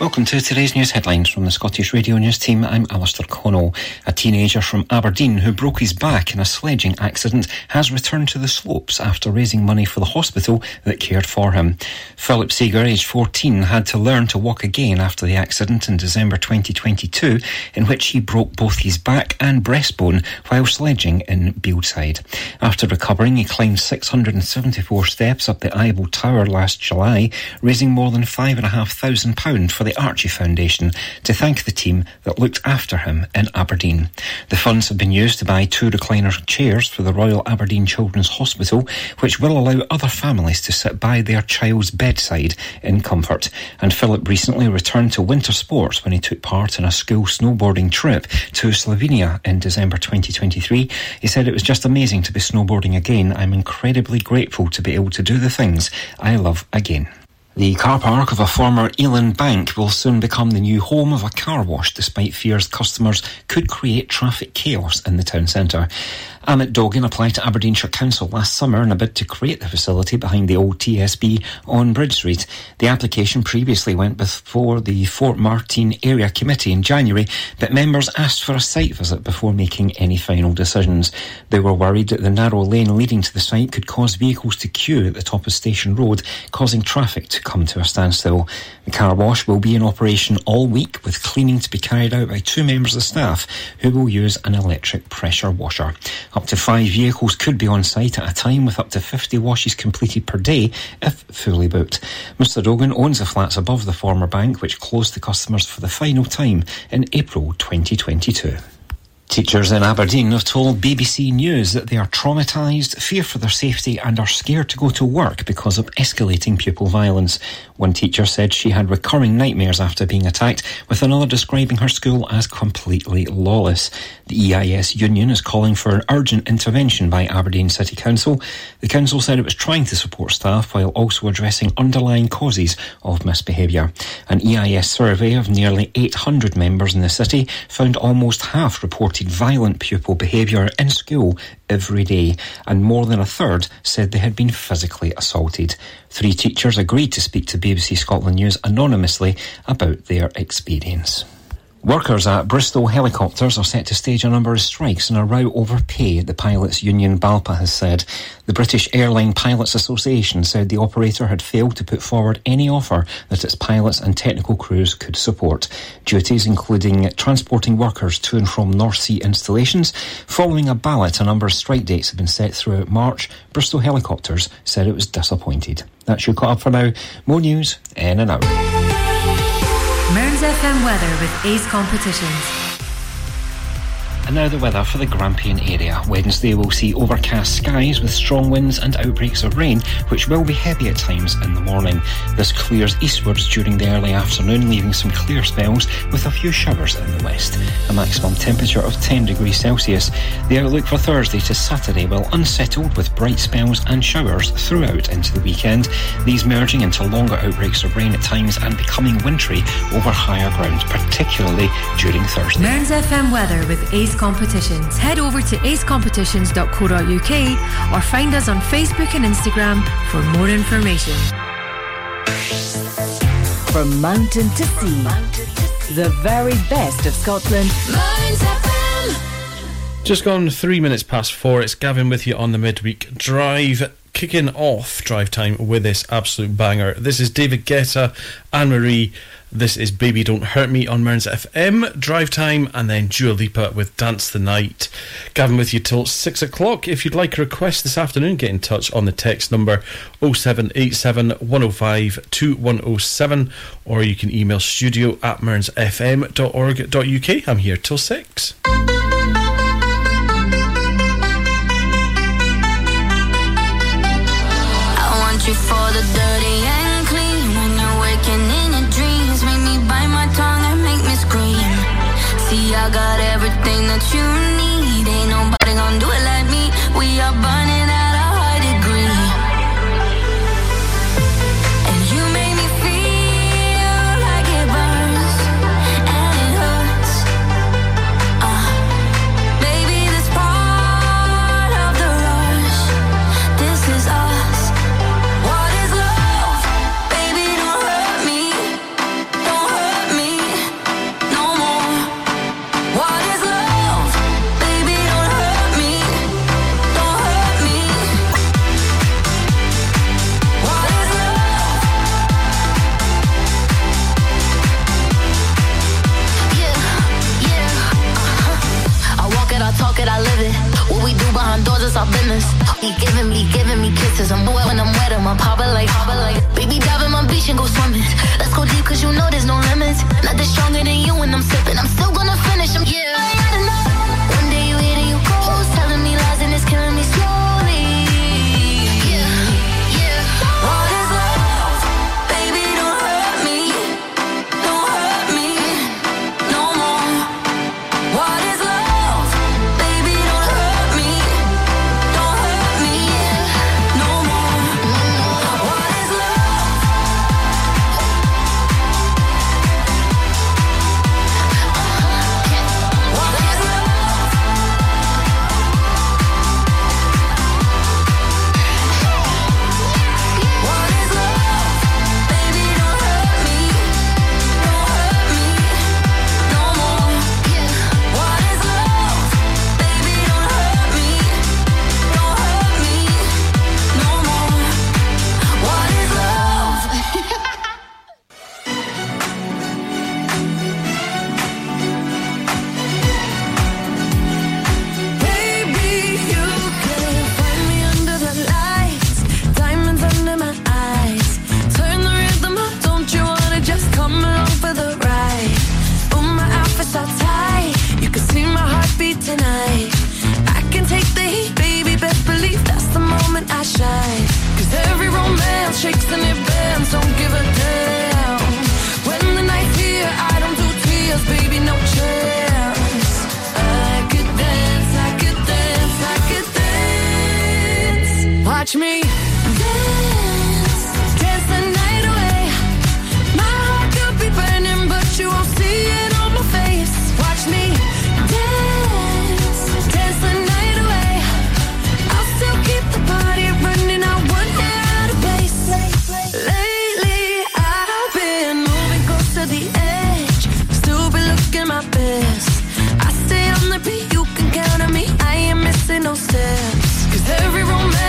Welcome to today's news headlines from the Scottish Radio News team. I'm Alistair Connell. A teenager from Aberdeen who broke his back in a sledging accident has returned to the slopes after raising money for the hospital that cared for him. Philip Seeger, aged 14, had to learn to walk again after the accident in December 2022, in which he broke both his back and breastbone while sledging in Bieldside. After recovering, he climbed 674 steps up the Eiffel Tower last July, raising more than £5,500 for the Archie Foundation to thank the team that looked after him in Aberdeen. The funds have been used to buy two recliner chairs for the Royal Aberdeen Children's Hospital, which will allow other families to sit by their child's bedside in comfort. And Philip recently returned to winter sports when he took part in a school snowboarding trip to Slovenia in December 2023. He said it was just amazing to be snowboarding again. I'm incredibly grateful to be able to do the things I love again. The car park of a former Ellon bank will soon become the new home of a car wash, despite fears customers could create traffic chaos in the town centre. Amit Dogan applied to Aberdeenshire Council last summer in a bid to create the facility behind the old TSB on Bridge Street. The application previously went before the Formartine Area Committee in January, but members asked for a site visit before making any final decisions. They were worried that the narrow lane leading to the site could cause vehicles to queue at the top of Station Road, causing traffic to come to a standstill. The car wash will be in operation all week, with cleaning to be carried out by two members of staff who will use an electric pressure washer. Up to five vehicles could be on site at a time with up to 50 washes completed per day if fully booked. Mr Dogan owns the flats above the former bank which closed to customers for the final time in April 2022. Teachers in Aberdeen have told BBC News that they are traumatised, fear for their safety, and are scared to go to work because of escalating pupil violence. One teacher said she had recurring nightmares after being attacked, with another describing her school as completely lawless. The EIS union is calling for an urgent intervention by Aberdeen City Council. The council said it was trying to support staff while also addressing underlying causes of misbehaviour. An EIS survey of nearly 800 members in the city found almost half reported violent pupil behaviour in school every day, and more than a third said they had been physically assaulted. Three teachers agreed to speak to BBC Scotland News anonymously about their experience. Workers at Bristow Helicopters are set to stage a number of strikes in a row over pay, the pilots' union BALPA has said. The British Airline Pilots Association said the operator had failed to put forward any offer that its pilots and technical crews could support. Duties including transporting workers to and from North Sea installations. Following a ballot, a number of strike dates have been set throughout March. Bristow Helicopters said it was disappointed. That's your cut up for now. More news in an hour. Mearns FM weather with Ace Competitions. And now the weather for the Grampian area. Wednesday will see overcast skies with strong winds and outbreaks of rain, which will be heavy at times in the morning. This clears eastwards during the early afternoon, leaving some clear spells with a few showers in the west. A maximum temperature of 10 degrees Celsius. The outlook for Thursday to Saturday will unsettled with bright spells and showers throughout into the weekend. These merging into longer outbreaks of rain at times and becoming wintry over higher ground, particularly during Thursday. Mearns FM weather with Ace Competitions. Head over to acecompetitions.co.uk or find us on Facebook and Instagram for more information. From mountain to sea, the very best of Scotland. Just gone three minutes past four. It's Gavin with you on the midweek drive kicking off drive time with this absolute banger. This is David Guetta, Anne Marie. This is Baby Don't Hurt Me on Mearns FM, Drive Time, and then Dua Lipa with Dance the Night. Gavin with you till 6 o'clock. If you'd like a request this afternoon, get in touch on the text number 0787 105 2107, or you can email studio at mearnsfm.org.uk. I'm here till 6. You need. Ain't nobody gonna do it like He giving me, giving me kisses. I'm wet when I'm wet. I'm popping like, popping like. Baby, dive in my beach and go swimming. Let's go deep, cause you know there's no limits. Nothing stronger than you when I'm sipping. I'm still gonna finish. I'm yeah. Watch me dance, dance the night away. My heart could be burning, but you won't see it on my face. Watch me dance, dance the night away. I'll still keep the party running. I it out of place. Lately, I've been moving close to the edge. Still be looking my best. I stay on the beat, you can count on me. I ain't missing no steps. Cause every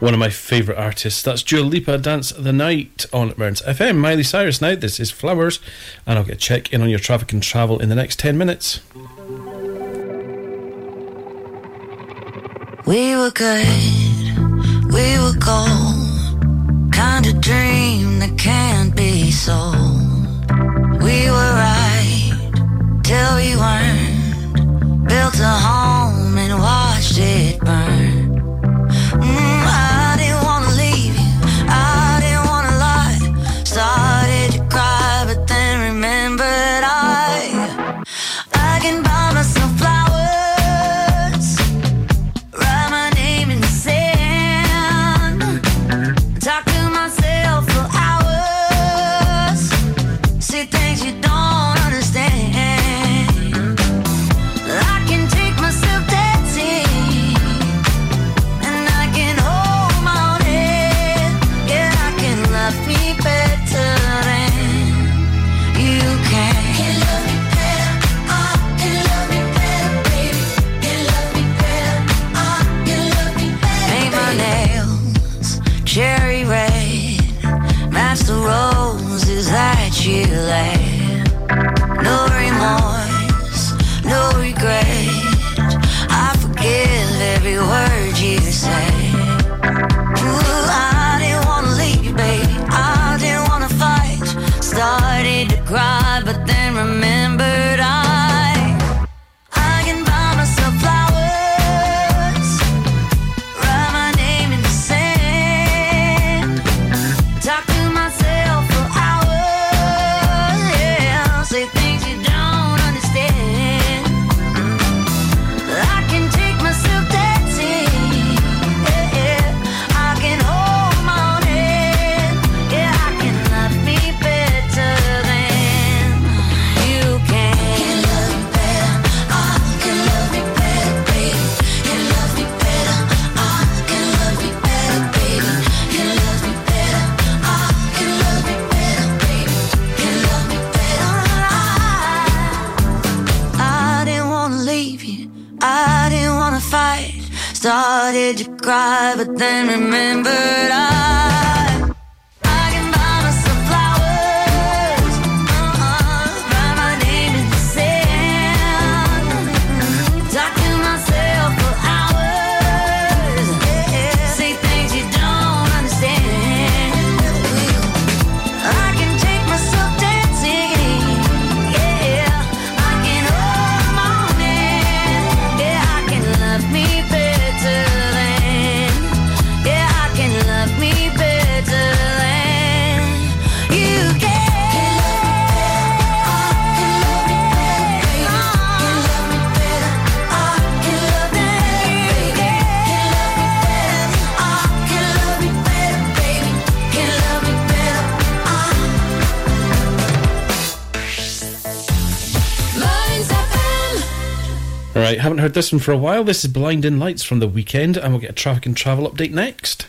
One of my favourite artists. That's Dua Lipa, Dance the Night on Mearns FM. Miley Cyrus now. This is Flowers, and I'll get a check in on your traffic and travel in the next 10 minutes. We were good, we were gold. Kind of dream that can't be sold. We were right till we weren't. Built a home and watched it burn. but then remember heard this one for a while. This is Blinding Lights from the Weeknd, and we'll get a traffic and travel update next.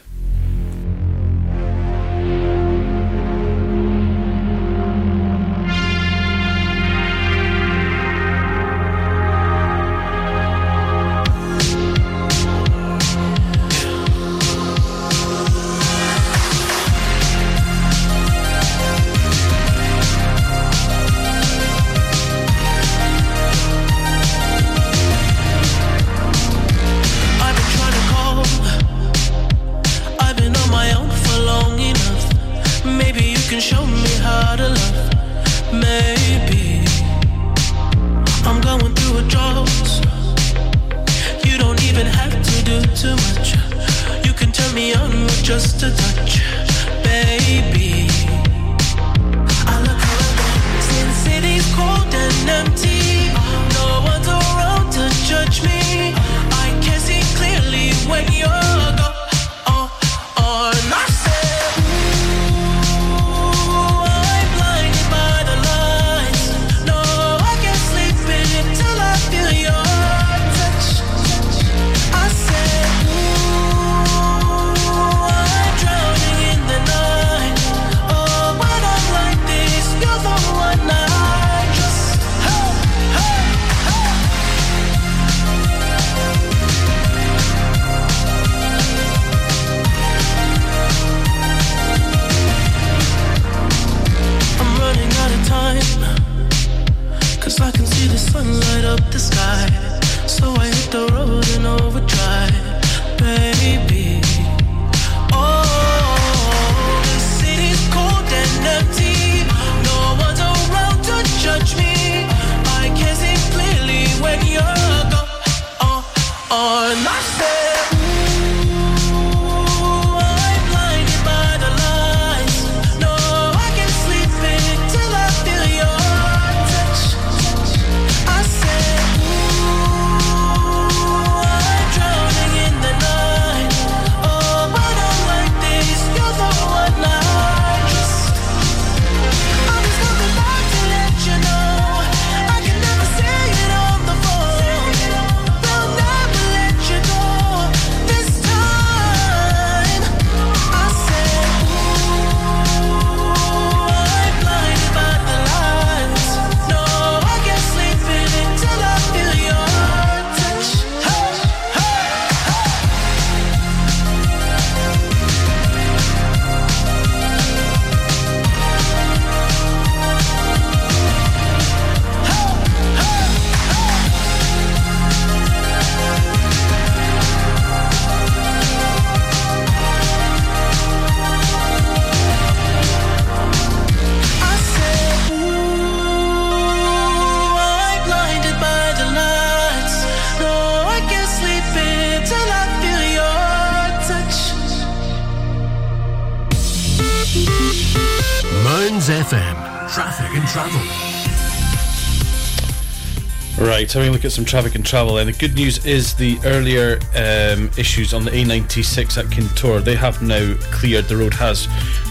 Right, having a look at some traffic and travel, and the good news is the earlier um, issues on the A96 at Kintore—they have now cleared. The road has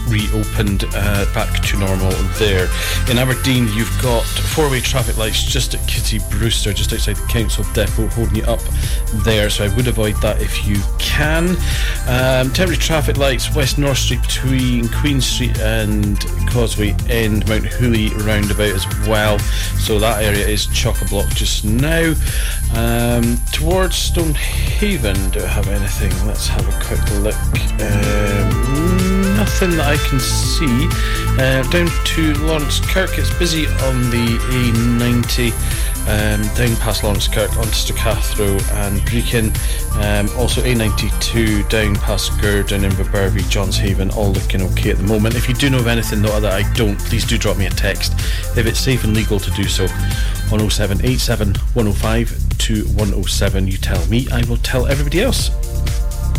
reopened uh, back to normal there. In Aberdeen, you've got four-way traffic lights just at Kitty Brewster, just outside the council depot, holding you up there. So I would avoid that if you can. Um, temporary traffic lights West North Street between Queen Street and Causeway End, Mounthooly roundabout as well. So that area is chock a block just now. Um, towards Stonehaven, do I have anything? Let's have a quick look. Um, nothing that I can see. Uh, down to Laurencekirk, it's busy on the A90 um, down past Laurencekirk onto Stracathro and Brechin. Um, also A92 down past Gourdon and Johnshaven, all looking okay at the moment. If you do know of anything though that I don't, please do drop me a text if it's safe and legal to do so on 0787 105 2107. You tell me, I will tell everybody else.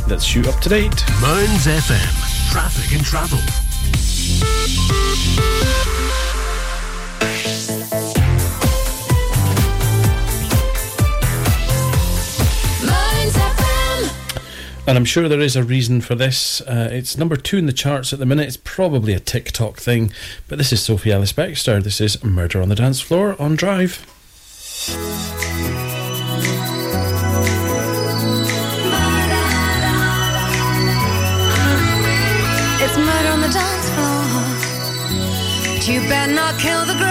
Let's shoot up to date. Mearns FM, traffic and travel. And I'm sure there is a reason for this. Uh, it's number two in the charts at the minute. It's probably a TikTok thing. But this is Sophie Ellis-Bextor. This is Murder on the Dance Floor on Drive. It's murder on the dance floor. But you better not kill the girl.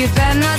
You better not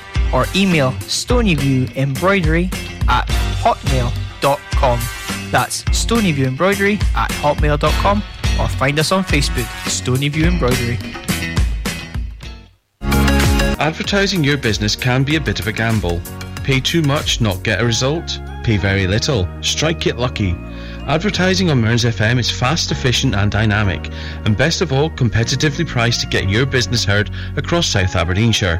or email Stonyview Embroidery at hotmail.com. That's Stonyview Embroidery at hotmail.com or find us on Facebook, Stonyview Embroidery. Advertising your business can be a bit of a gamble. Pay too much, not get a result. Pay very little, strike it lucky. Advertising on Mearns FM is fast, efficient, and dynamic, and best of all, competitively priced to get your business heard across South Aberdeenshire.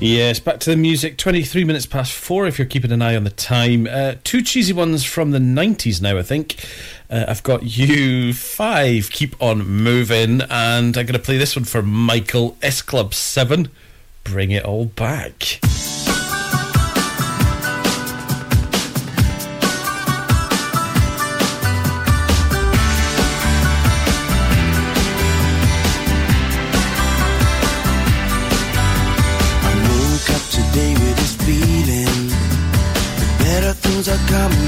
Yes, back to the music. 23 minutes past four if you're keeping an eye on the time. Uh, two cheesy ones from the 90s now, I think. Uh, I've got you five, keep on moving, and I'm going to play this one for Michael S Club 7. Bring it all back. Things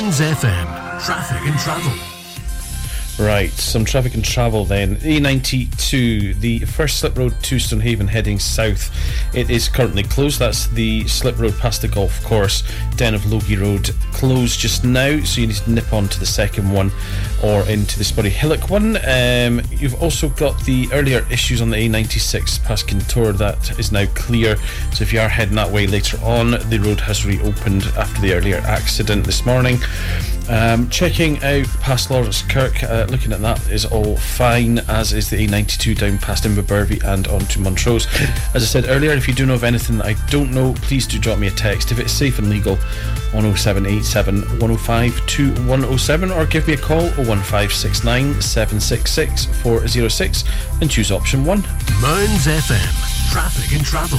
I FM. Traffic and travel. Right, some traffic and travel then. A92, the first slip road to Stonehaven heading south. It is currently closed. That's the slip road past the golf course. Den of Logie Road closed just now, so you need to nip on to the second one or into the Spurryhillock one. Um, you've also got the earlier issues on the A96 past Kintore. That is now clear. So if you are heading that way later on, the road has reopened after the earlier accident this morning. Um, checking out past Laurencekirk, uh, looking at that is all fine, as is the A92 down past Inverbervie and onto Montrose. As I said earlier, if you do know of anything that I don't know, please do drop me a text if it's safe and legal on 105 2107 or give me a call 01569 766 406 and choose option 1. Mearns FM, traffic and travel.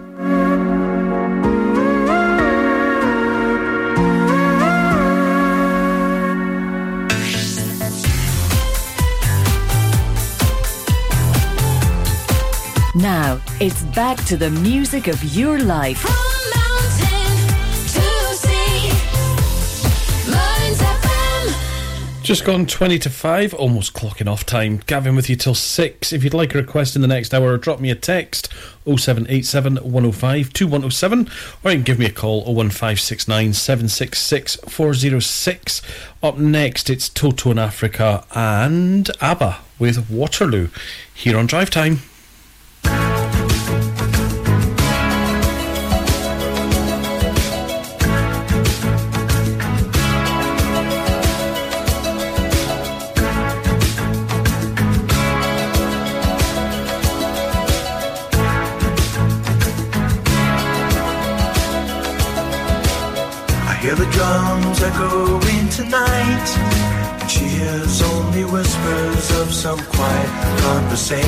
Now, it's back to the music of your life. Just gone 20 to 5, almost clocking off time. Gavin with you till 6. If you'd like a request in the next hour, drop me a text 0787 105 2107 or you can give me a call 01569 766 406. Up next, it's Toto in Africa and ABBA with Waterloo here on Drive Time. Some quiet conversation.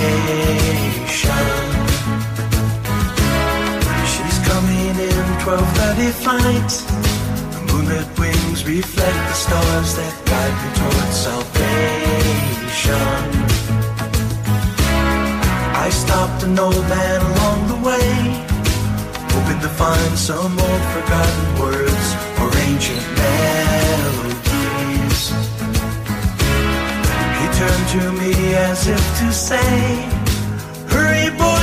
She's coming in 12:30 flight. The moonlit wings reflect the stars that guide me towards salvation. I stopped an old man along the way hoping to find some old forgotten words or ancient melodies. To me as if to say, Hurry, boy,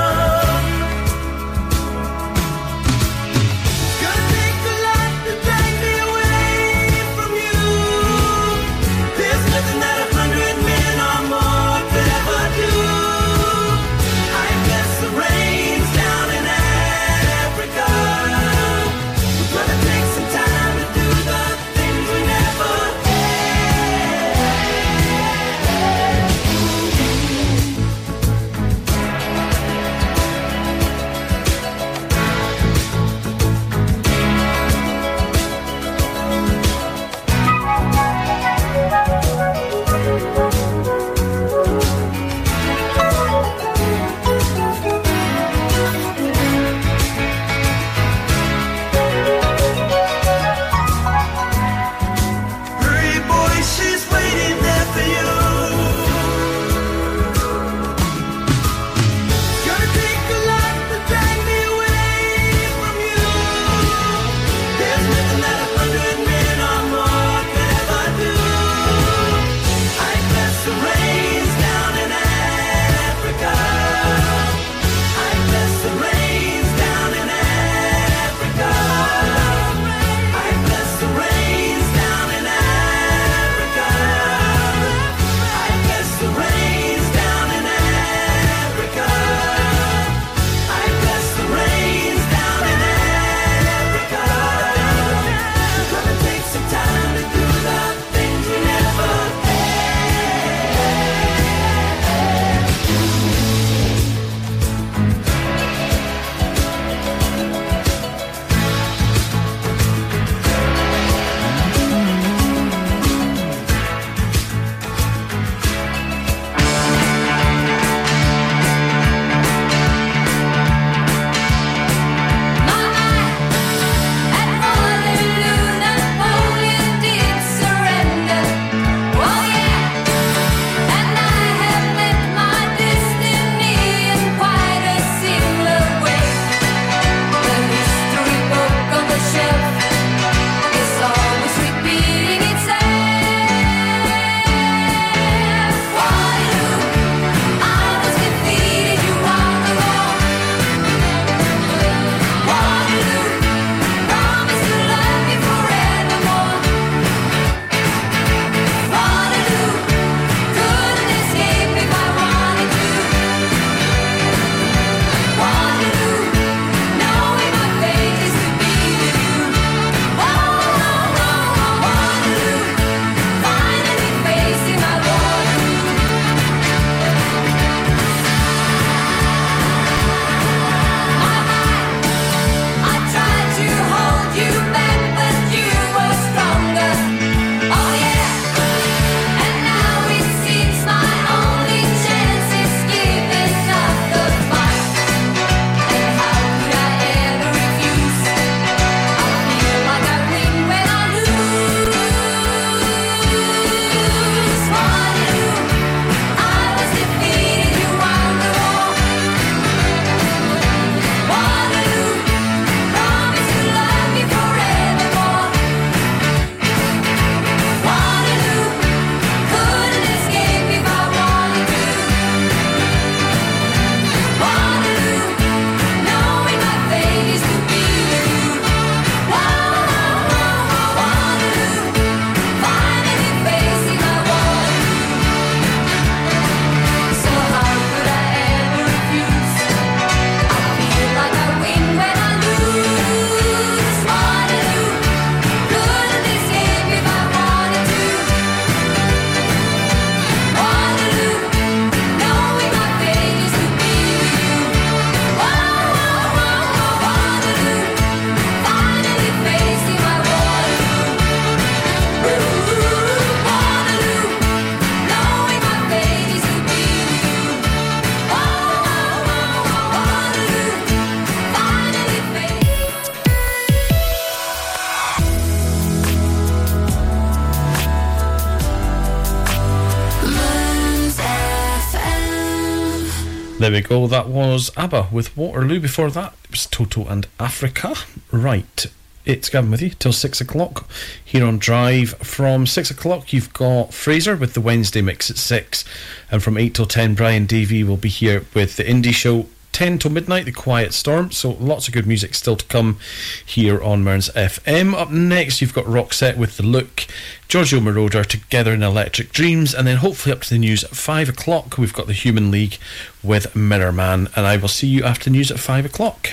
Go. That was ABBA with Waterloo. Before that, it was Toto and Africa. Right. It's Gavin with you till six o'clock here on Drive. From six o'clock, you've got Fraser with the Wednesday mix at six, and from eight till ten, Brian Davey will be here with the indie show. 10 till midnight, The Quiet Storm. So lots of good music still to come here on Mearns FM. Up next, you've got Roxette with The Look, Giorgio Moroder together in Electric Dreams, and then hopefully up to the news at 5 o'clock, we've got The Human League with Mirror Man. And I will see you after the news at 5 o'clock.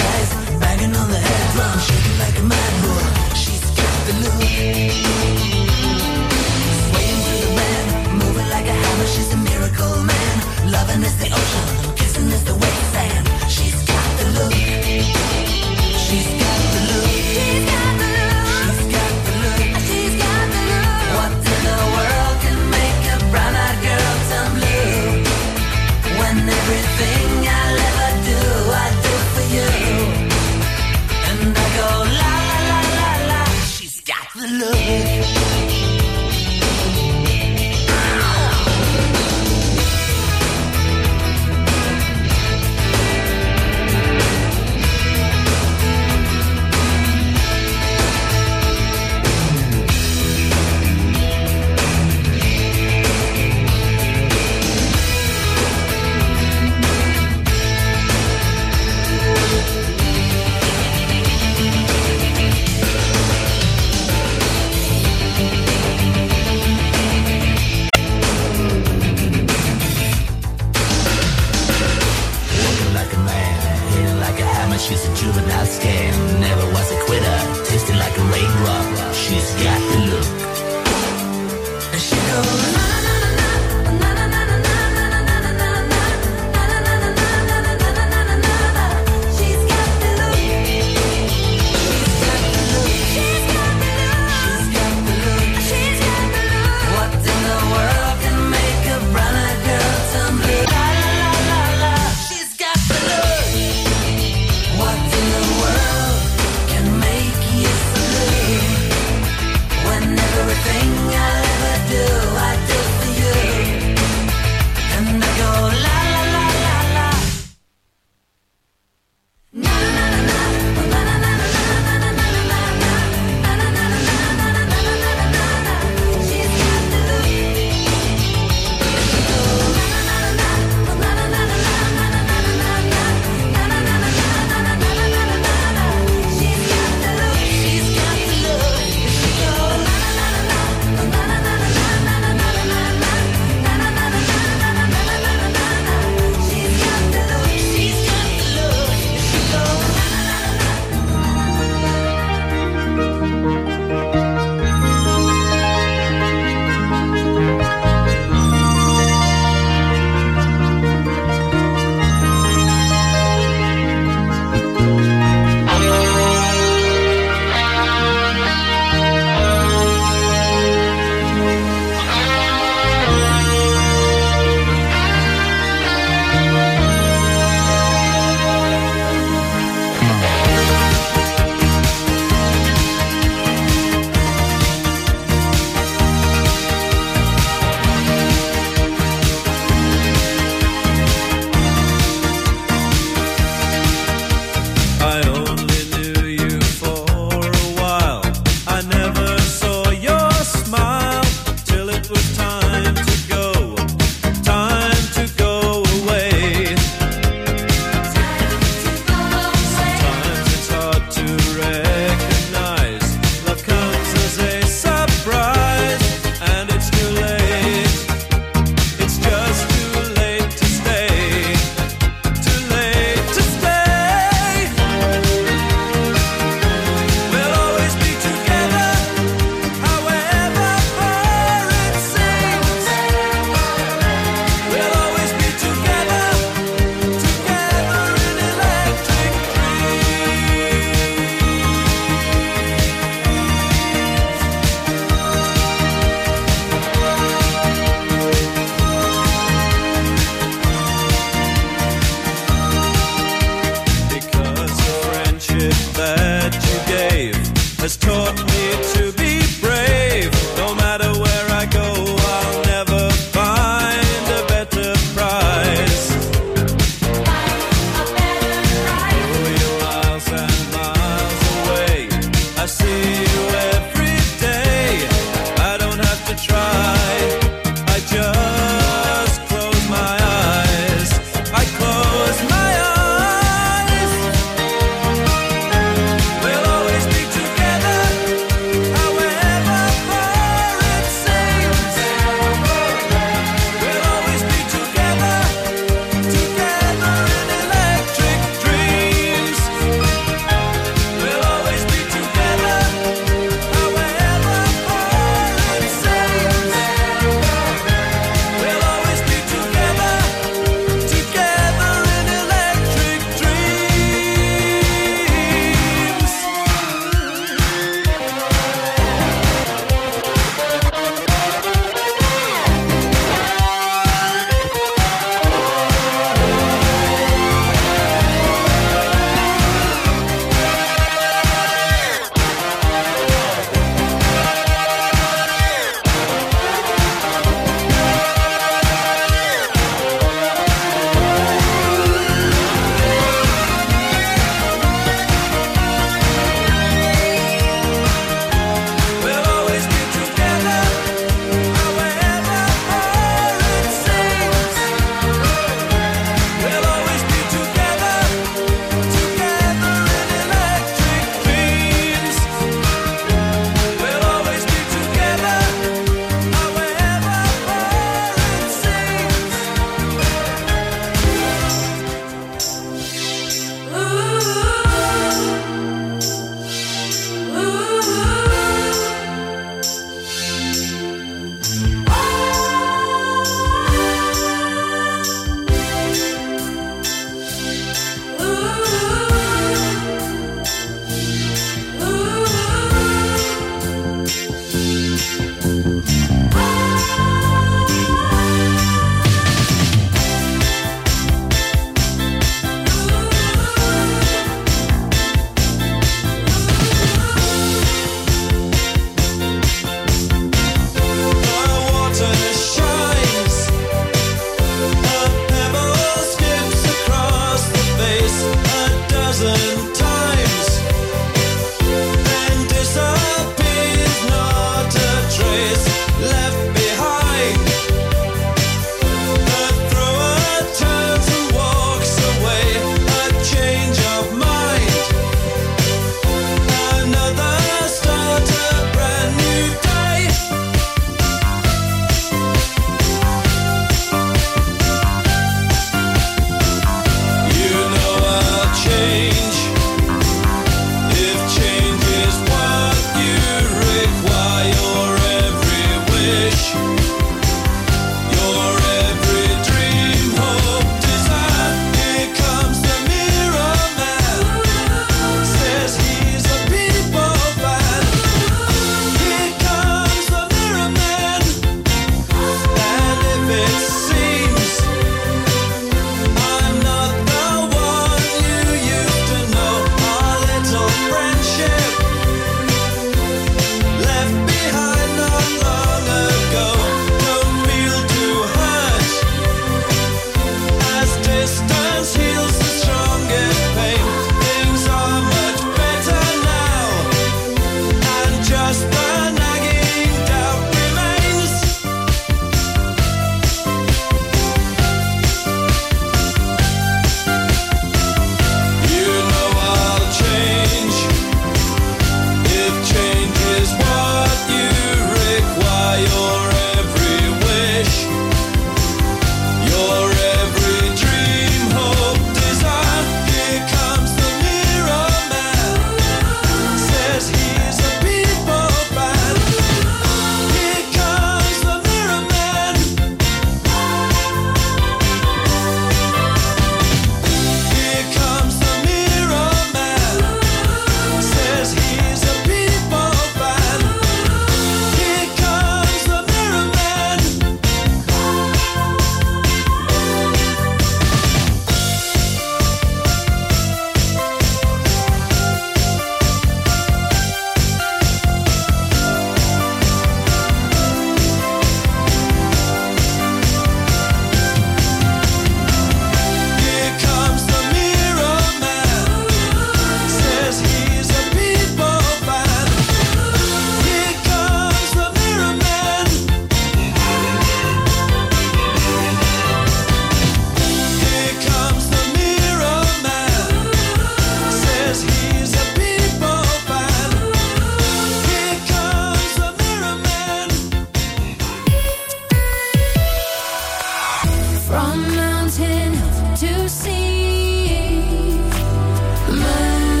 Disguise. Banging on the head drum, shaking like a mad bull. She's got the look. Swaying through the band, moving like a hammer. She's a miracle man. Loving is the ocean, kissing is the wet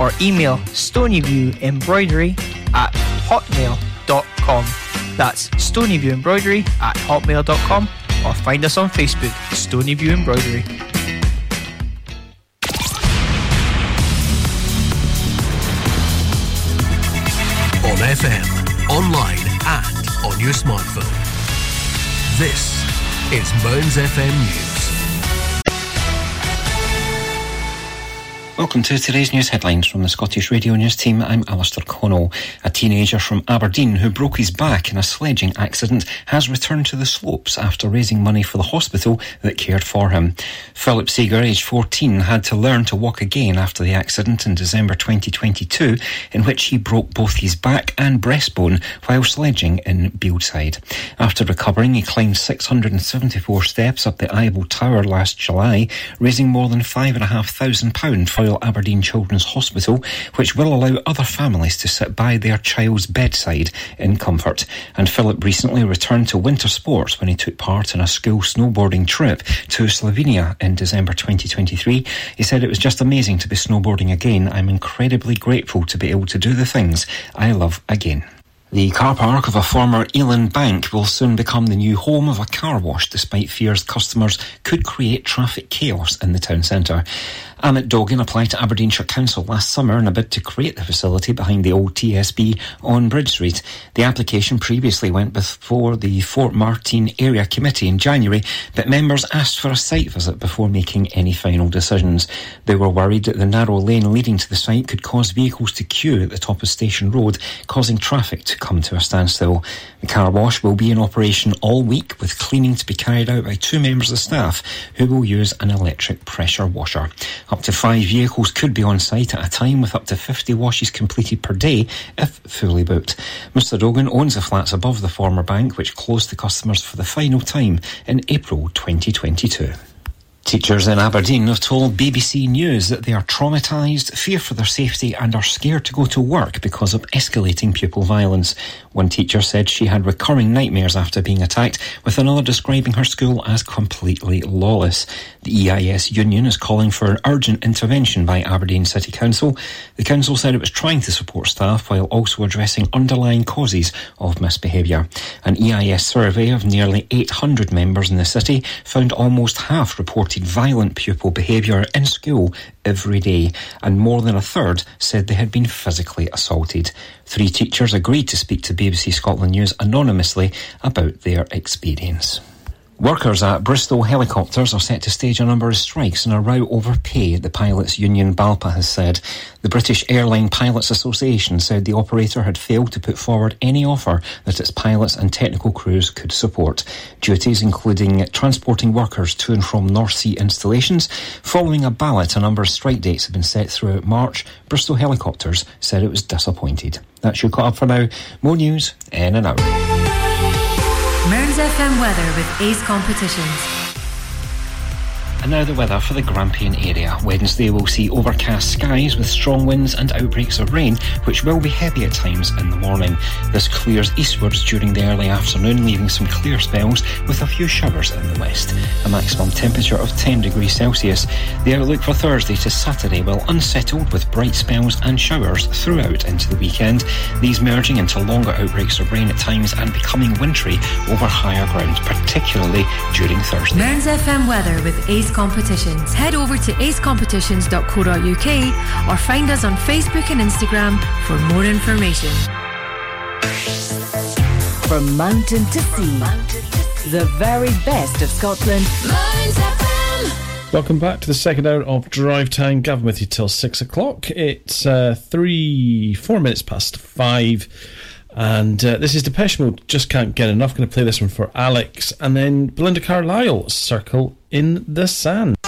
or email stonyviewembroidery at hotmail.com. That's stonyviewembroidery at hotmail.com or find us on Facebook, Stonyview Embroidery. On FM, online, and on your smartphone. This is Mearns FM News. Welcome to today's news headlines from the Scottish Radio News team. I'm Alistair Connell. A teenager from Aberdeen who broke his back in a sledging accident has returned to the slopes after raising money for the hospital that cared for him. Philip Seeger, aged 14, had to learn to walk again after the accident in December 2022, in which he broke both his back and breastbone while sledging in Bieldside. After recovering, he climbed 674 steps up the Eiffel Tower last July, raising more than £5,500 for Aberdeen Children's Hospital, which will allow other families to sit by their child's bedside in comfort. And Philip recently returned to winter sports when he took part in a school snowboarding trip to Slovenia in December 2023. He said it was just amazing to be snowboarding again. I'm incredibly grateful to be able to do the things I love again. The car park of a former Ellon bank will soon become the new home of a car wash, despite fears customers could create traffic chaos in the town centre. Amit Dogan applied to Aberdeenshire Council last summer in a bid to create the facility behind the old TSB on Bridge Street. The application previously went before the Formartine Area Committee in January, but members asked for a site visit before making any final decisions. They were worried that the narrow lane leading to the site could cause vehicles to queue at the top of Station Road, causing traffic to come to a standstill. The car wash will be in operation all week, with cleaning to be carried out by two members of staff who will use an electric pressure washer. Up to five vehicles could be on site at a time with up to 50 washes completed per day if fully booked. Mr Dogan owns the flats above the former bank, which closed to customers for the final time in April 2022. Teachers in Aberdeen have told BBC News that they are traumatised, fear for their safety, and are scared to go to work because of escalating pupil violence. One teacher said she had recurring nightmares after being attacked, with another describing her school as completely lawless. The EIS union is calling for an urgent intervention by Aberdeen City Council. The council said it was trying to support staff while also addressing underlying causes of misbehaviour. An EIS survey of nearly 800 members in the city found almost half reported violent pupil behaviour in school every day, and more than a third said they had been physically assaulted. Three teachers agreed to speak to BBC Scotland News anonymously about their experience. Workers at Bristow Helicopters are set to stage a number of strikes in a row over pay, the pilots' union BALPA has said. The British Airline Pilots Association said the operator had failed to put forward any offer that its pilots and technical crews could support. Duties including transporting workers to and from North Sea installations. Following a ballot, a number of strike dates have been set throughout March. Bristow Helicopters said it was disappointed. That's your cut up for now. More news in an hour. Mearns FM weather with Ace Competitions. And now the weather for the Grampian area. Wednesday will see overcast skies with strong winds and outbreaks of rain, which will be heavy at times in the morning. This clears eastwards during the early afternoon, leaving some clear spells with a few showers in the west. A maximum temperature of 10 degrees Celsius. The outlook for Thursday to Saturday will unsettled with bright spells and showers throughout into the weekend. These merging into longer outbreaks of rain at times and becoming wintry over higher ground, particularly during Thursday. Mearns FM weather with Ace Competitions. Head over to acecompetitions.co.uk or find us on Facebook and Instagram for more information. From mountain to sea, the very best of Scotland. Welcome back to the second hour of Drive Time. Gavin with you till six o'clock. It's uh, three, four minutes past five. And uh, this is Depeche Mode. Just can't get enough. Going to play this one for Alex. And then Belinda Carlisle, Circle in the Sand.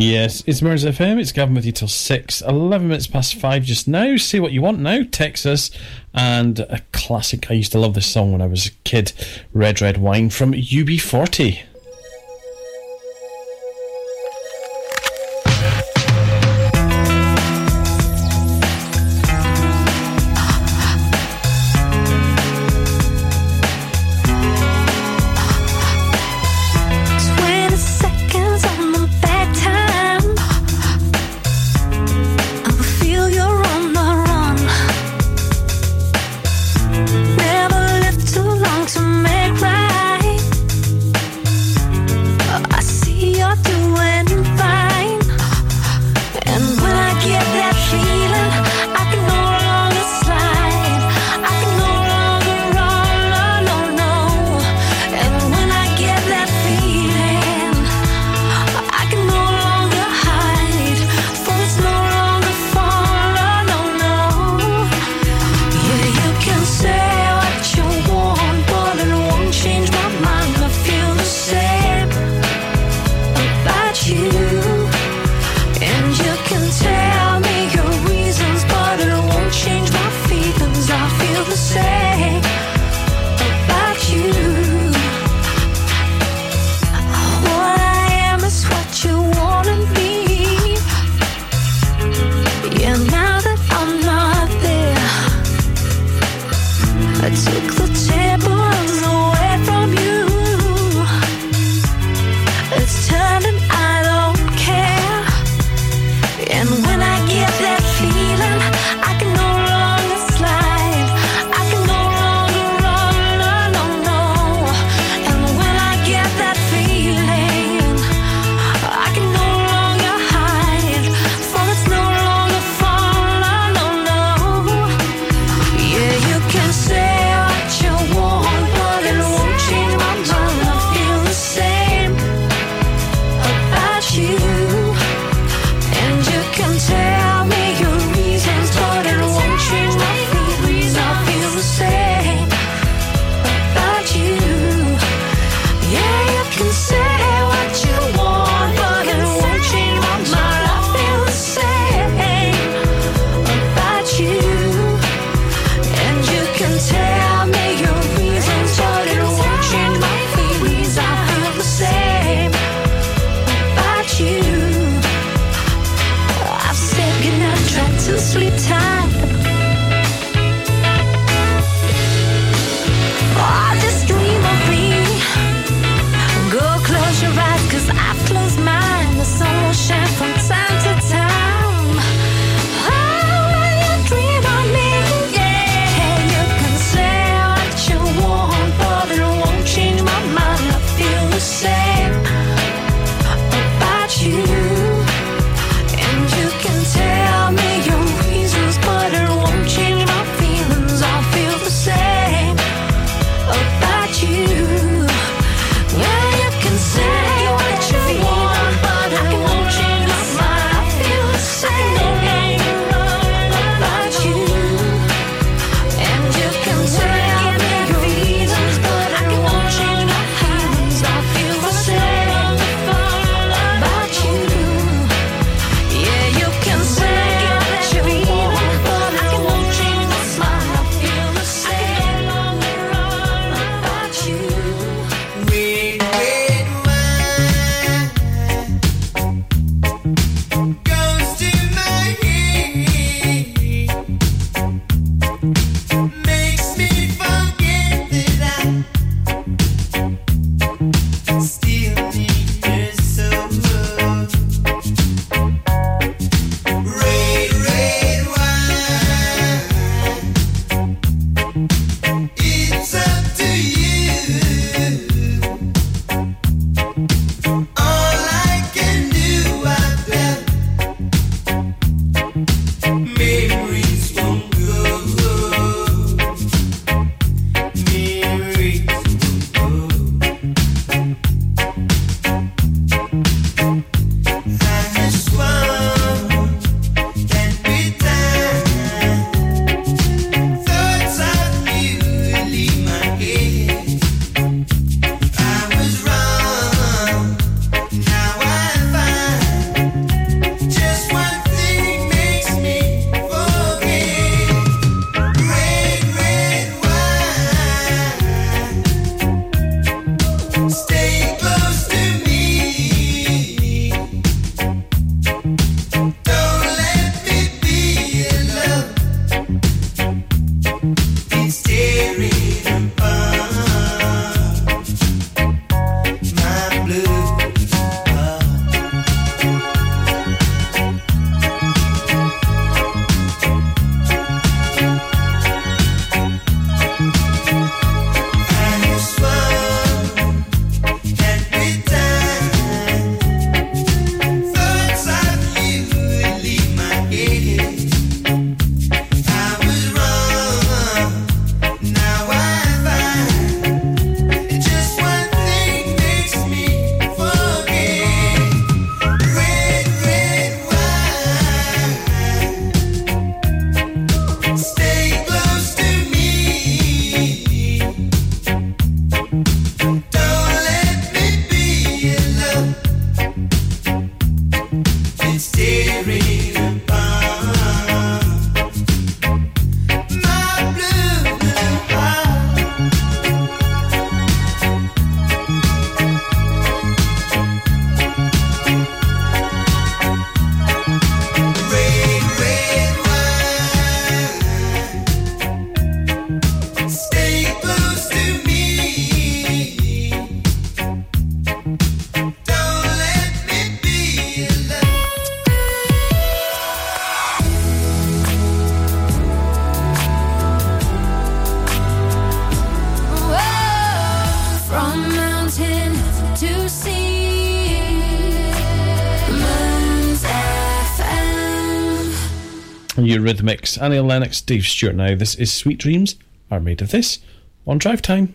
Yes, it's Mearns FM. It's Gavin with you till 6. 11 minutes past 5 just now. See what you want now. Texas. And a classic. I used to love this song when I was a kid. Red Red Wine from UB40. Annie Lennox, Dave Stewart now. This is Sweet Dreams Are Made of This on Drive Time.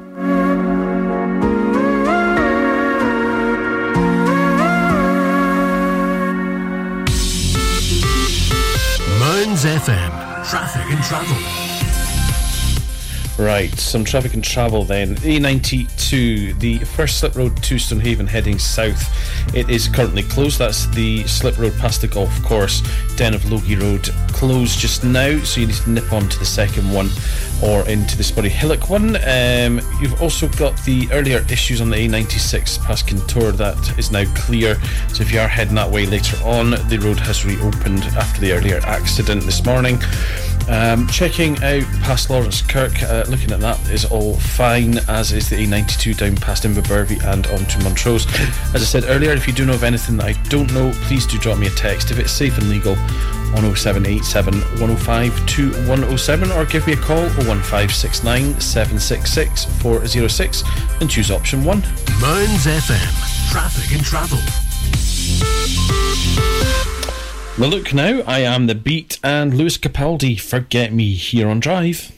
FM. Traffic and travel. Right, some traffic and travel then. A92, the first slip road to Stonehaven heading south. It is currently closed. That's the slip road past the golf course. Den of Logie Road closed just now, so you need to nip on to the second one or into the Spurryhillock one. Um, you've also got the earlier issues on the A96 past Kintore. That is now clear. So if you are heading that way later on, the road has reopened after the earlier accident this morning. Um, checking out past Laurencekirk, uh, looking at that is all fine, as is the A92 down past Inverbervie and onto Montrose. As I said earlier, if you do know of anything that I don't know, please do drop me a text if it's safe and legal on 0787 105 2107 or give me a call 01569 766 406 and choose option 1. Mearns FM. Traffic and travel. Well, look now, I am the beat and Lewis Capaldi, Forget Me, here on Drive.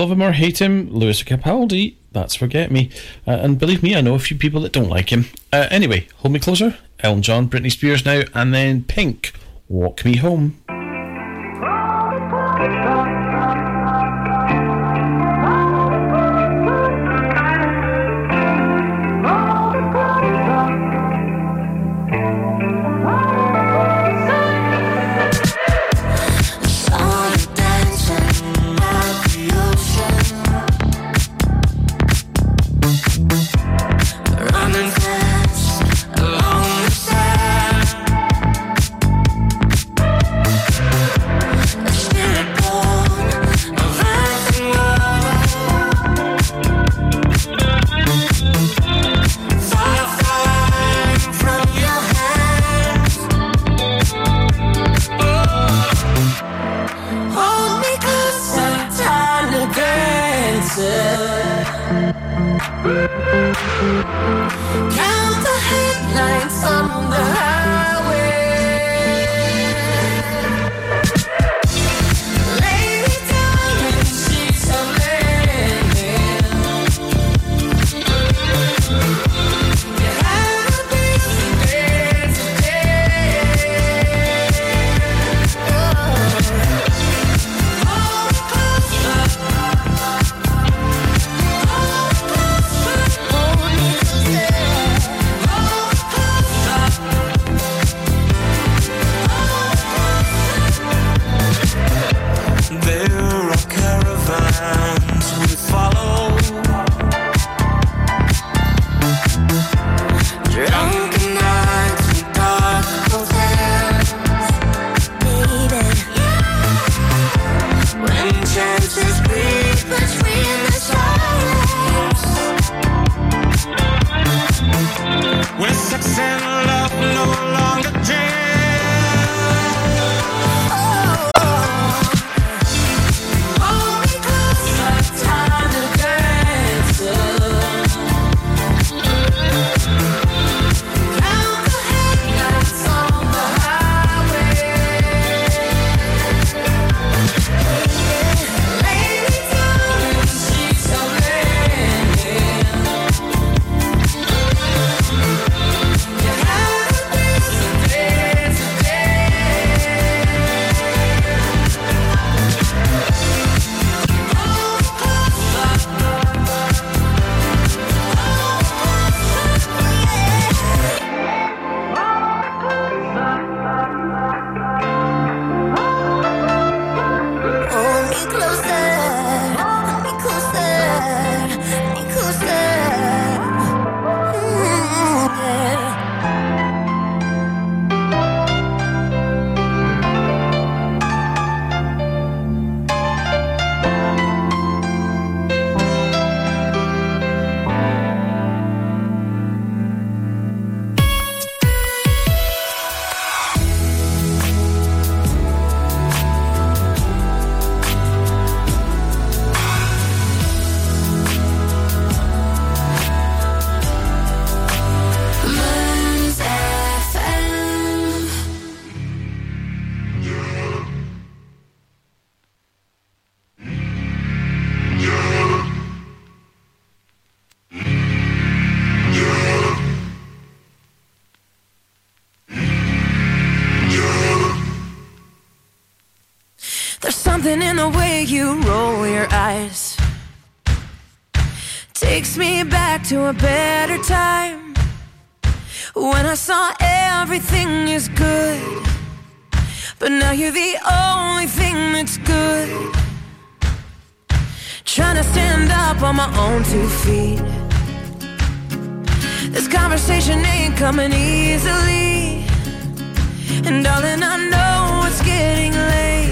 love him or hate him, Lewis Capaldi, that's Forget Me. Uh, and believe me, I know a few people that don't like him. Uh, anyway, Hold Me Closer, Elton John, Britney Spears now, and then Pink, Walk Me Home. Own two feet. This conversation ain't coming easily. And darling, I know it's getting late.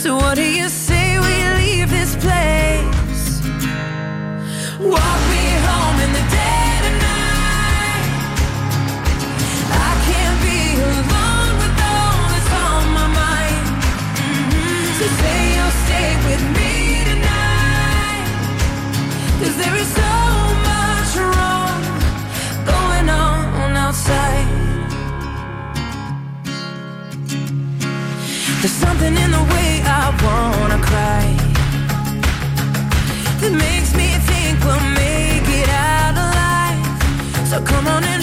So what do you say we leave this place? Walk something in the way I wanna cry that makes me think we'll make it out alive. So come on and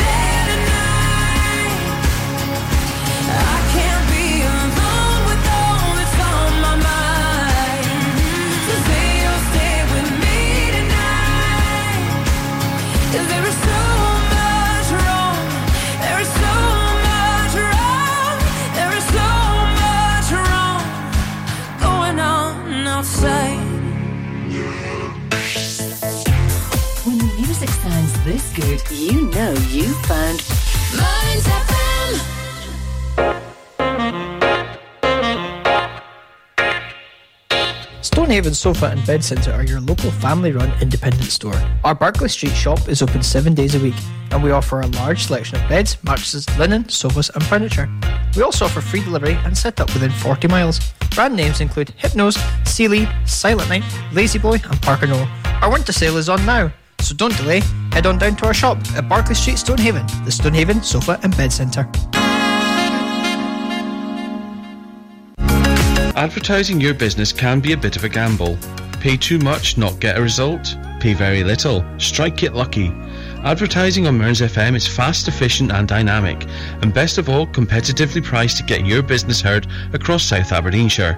this good, you know you found Mearns FM. Stonehaven Sofa and Bed Centre are your local family run independent store. Our Barclay Street shop is open seven days a week and we offer a large selection of beds, mattresses, linen, sofas, and furniture. We also offer free delivery and set up within 40 miles. Brand names include Hypnos, Sealy, Silent Night, Lazy Boy, and Parker Knoll. Our winter sale is on now, so don't delay. Head on down to our shop at Barclay Street, Stonehaven, the Stonehaven Sofa and Bed Centre. Advertising your business can be a bit of a gamble. Pay too much, not get a result. Pay very little, strike it lucky. Advertising on Mearns FM is fast, efficient, and dynamic, and best of all, competitively priced to get your business heard across South Aberdeenshire.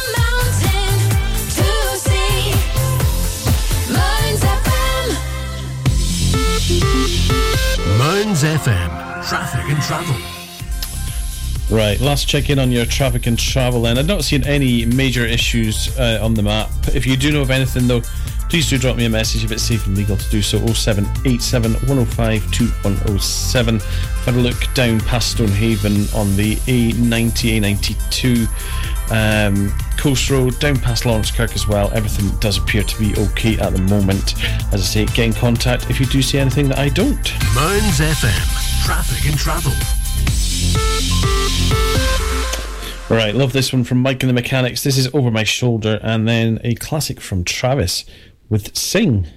Mearns FM. Traffic and travel. Right, last check in on your traffic and travel, and I've not seen any major issues uh, on the map. If you do know of anything, though, please do drop me a message if it's safe and legal to do so. 0787 105 2107. Had a look down past Stonehaven on the A90, A92, um, Coast Road, down past Laurencekirk as well. Everything does appear to be okay at the moment. As I say, get in contact if you do see anything that I don't. Mearns FM. Traffic and travel. Right, love this one from Mike and the Mechanics. This is Over My Shoulder, and then a classic from Travis with Sing.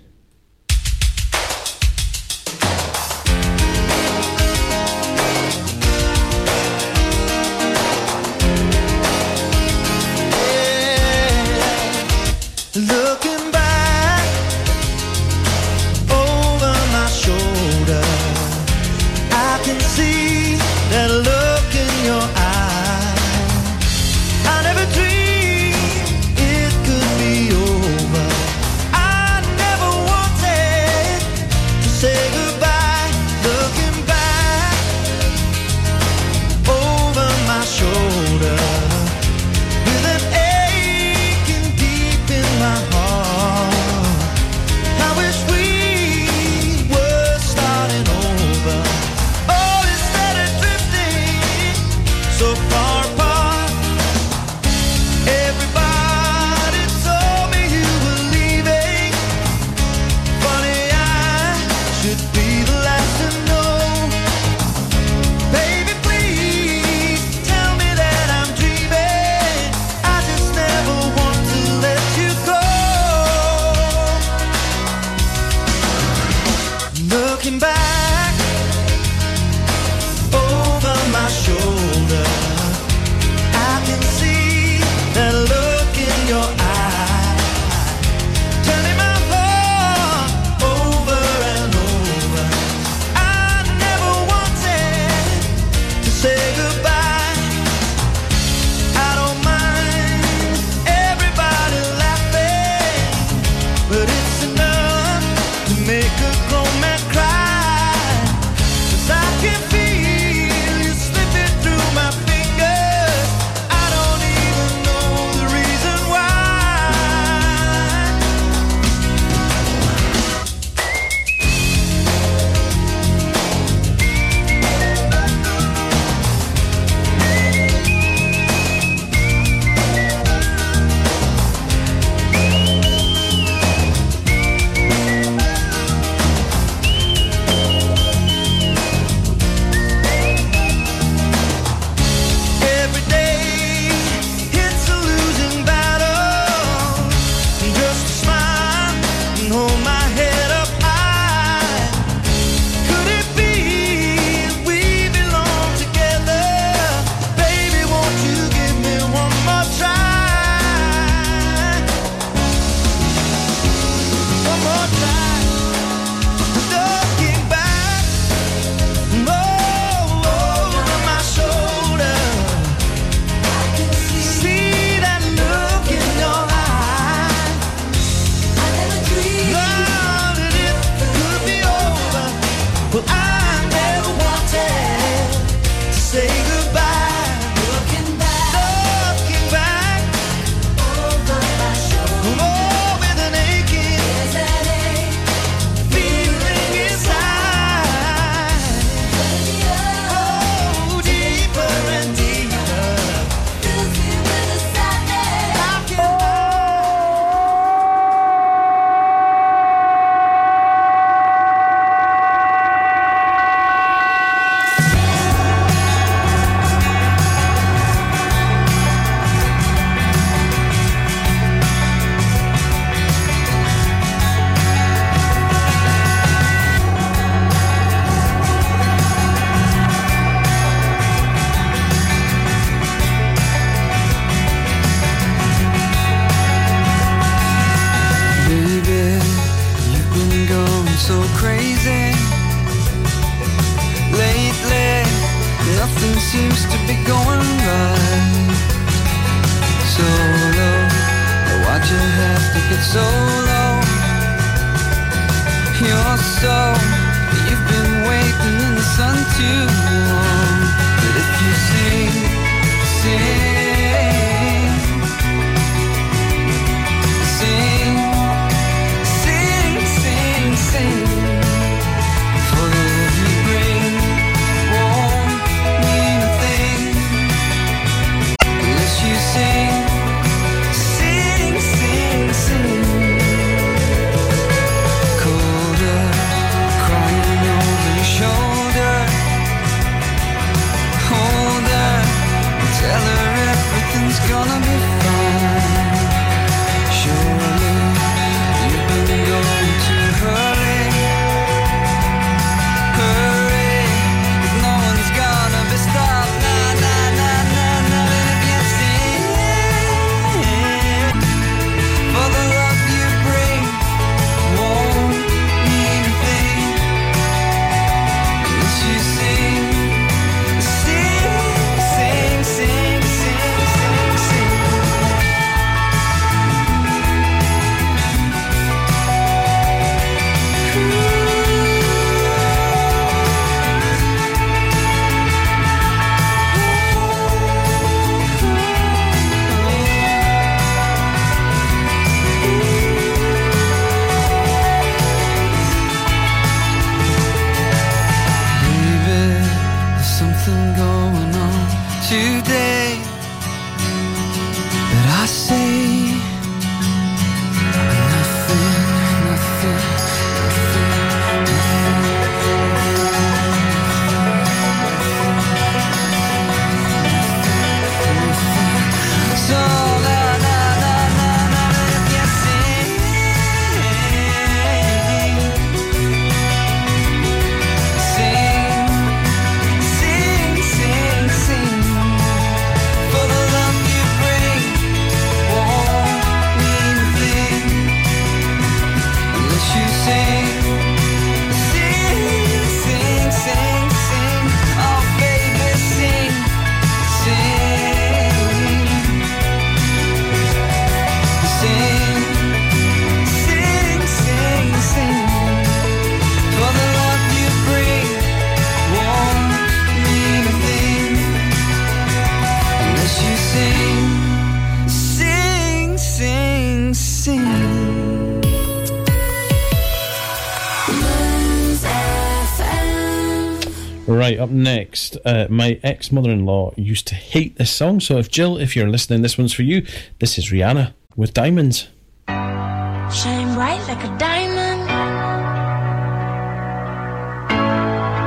next, uh, my ex mother in law used to hate this song. So, if Jill, if you're listening, this one's for you. This is Rihanna with Diamonds. Shine bright like a diamond.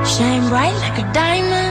Shine bright like a diamond.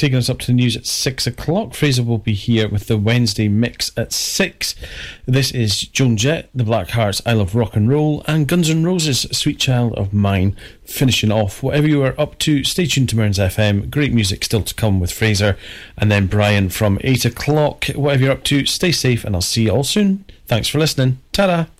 taking us up to the news at 6 o'clock. Fraser will be here with the Wednesday mix at 6. This is Joan Jett, The Black Hearts, I Love Rock and Roll, and Guns N' Roses, Sweet Child of Mine, finishing off. Whatever you are up to, stay tuned to Mearns FM. Great music still to come with Fraser, and then Brian from 8 o'clock. Whatever you're up to, stay safe, and I'll see you all soon. Thanks for listening. Ta da!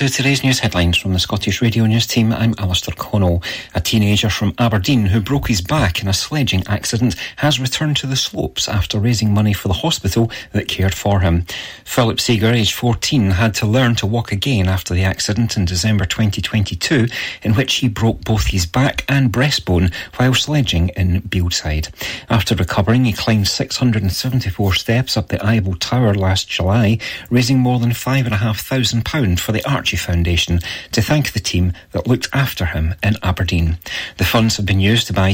To today's news headlines from the Scottish Radio News team. I'm Alistair Connell. A teenager from Aberdeen who broke his back in a sledging accident has returned to the slopes after raising money for the hospital that cared for him. Philip Seeger, aged 14, had to learn to walk again after the accident in December 2022, in which he broke both his back and breastbone while sledging in Bieldside. After recovering, he climbed 674 steps up the Eiffel Tower last July, raising more than £5,500 for the Archie Foundation to thank the team that looked after him in Aberdeen. The funds have been used to buy